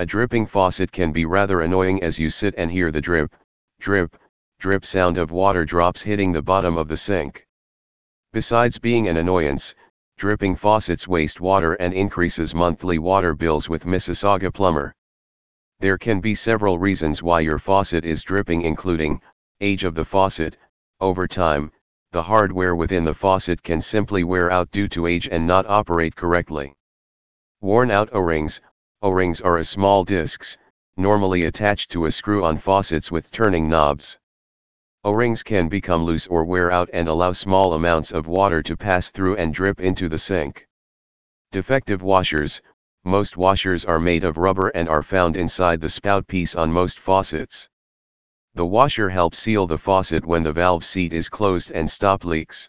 A dripping faucet can be rather annoying as you sit and hear the drip, drip, drip sound of water drops hitting the bottom of the sink. Besides being an annoyance, dripping faucets waste water and increases monthly water bills with Mississauga Plumber. There can be several reasons why your faucet is dripping including, age of the faucet, over time, the hardware within the faucet can simply wear out due to age and not operate correctly. Worn out O-rings, O-rings are small discs, normally attached to a screw on faucets with turning knobs. O-rings can become loose or wear out and allow small amounts of water to pass through and drip into the sink. Defective washers, most washers are made of rubber and are found inside the spout piece on most faucets. The washer helps seal the faucet when the valve seat is closed and stop leaks.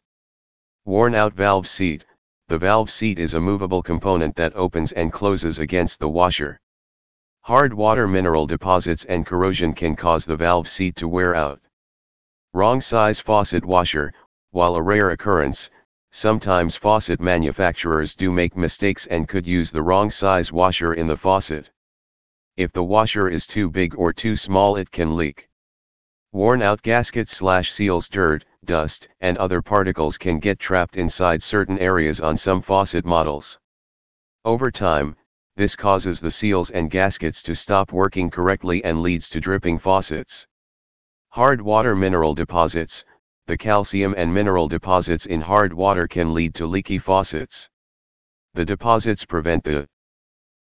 Worn out valve seat, the valve seat is a movable component that opens and closes against the washer. Hard water mineral deposits and corrosion can cause the valve seat to wear out. Wrong size faucet washer, while a rare occurrence, sometimes faucet manufacturers do make mistakes and could use the wrong size washer in the faucet. If the washer is too big or too small it can leak. Worn out gaskets slash seals dirt, dust and other particles can get trapped inside certain areas on some faucet models. Over time, this causes the seals and gaskets to stop working correctly and leads to dripping faucets. Hard water mineral deposits, the calcium and mineral deposits in hard water can lead to leaky faucets. The deposits prevent the